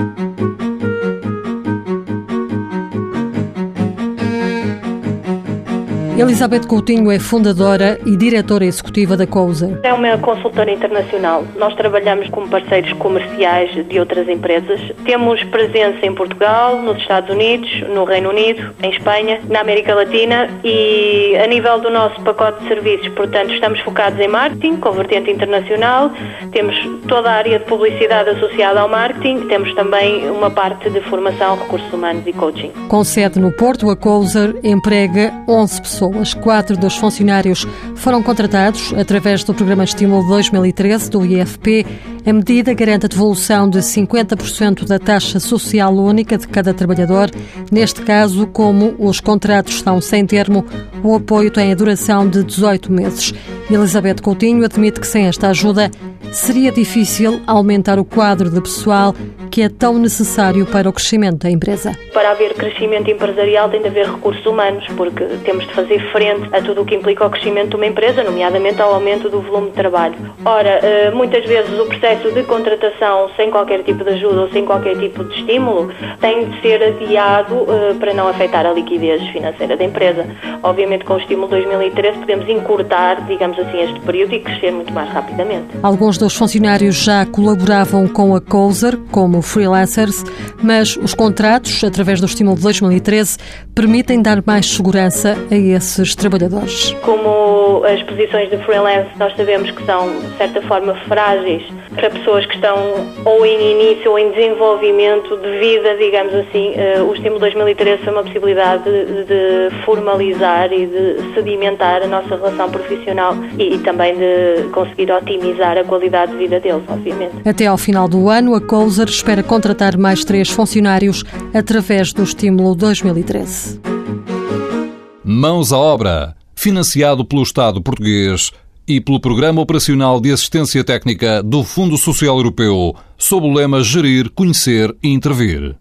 Thank you. Elizabeth Coutinho é fundadora e diretora executiva da COUSA. É uma consultora internacional. Nós trabalhamos com parceiros comerciais de outras empresas. Temos presença em Portugal, nos Estados Unidos, no Reino Unido, em Espanha, na América Latina e a nível do nosso pacote de serviços, portanto, estamos focados em marketing, com vertente internacional, temos toda a área de publicidade associada ao marketing, temos também uma parte de formação, recursos humanos e coaching. Com sede no Porto, a COUSA emprega 11 pessoas pessoas. Quatro dos funcionários foram contratados através do Programa Estímulo 2013 do IFP. A medida garante a devolução de 50% da taxa social única de cada trabalhador. Neste caso, como os contratos estão sem termo, o apoio tem a duração de 18 meses. Elizabeth Coutinho admite que sem esta ajuda seria difícil aumentar o quadro de pessoal que é tão necessário para o crescimento da empresa. Para haver crescimento empresarial tem de haver recursos humanos, porque temos de fazer frente a tudo o que implica o crescimento de uma empresa, nomeadamente ao aumento do volume de trabalho. Ora, eh, muitas vezes o processo de contratação sem qualquer tipo de ajuda ou sem qualquer tipo de estímulo tem de ser adiado eh, para não afetar a liquidez financeira da empresa. Obviamente, com o estímulo 2013 podemos encurtar, digamos assim, este período e crescer muito mais rapidamente. Alguns dos funcionários já colaboravam com a COSER como freelancers, mas os contratos, através do estímulo de 2013, permitem dar mais segurança a esses trabalhadores. Como as posições de freelance nós sabemos que são, de certa forma, frágeis para pessoas que estão ou em início ou em desenvolvimento de vida, digamos assim, eh, o estímulo 2013 foi uma possibilidade de, de formalizar e de sedimentar a nossa relação profissional e, e também de conseguir otimizar a qualidade de vida deles, obviamente. Até ao final do ano, a Couser espera contratar mais três funcionários através do estímulo 2013. Mãos à obra, financiado pelo Estado português e pelo Programa Operacional de Assistência Técnica do Fundo Social Europeu, sob o lema Gerir, Conhecer e Intervir.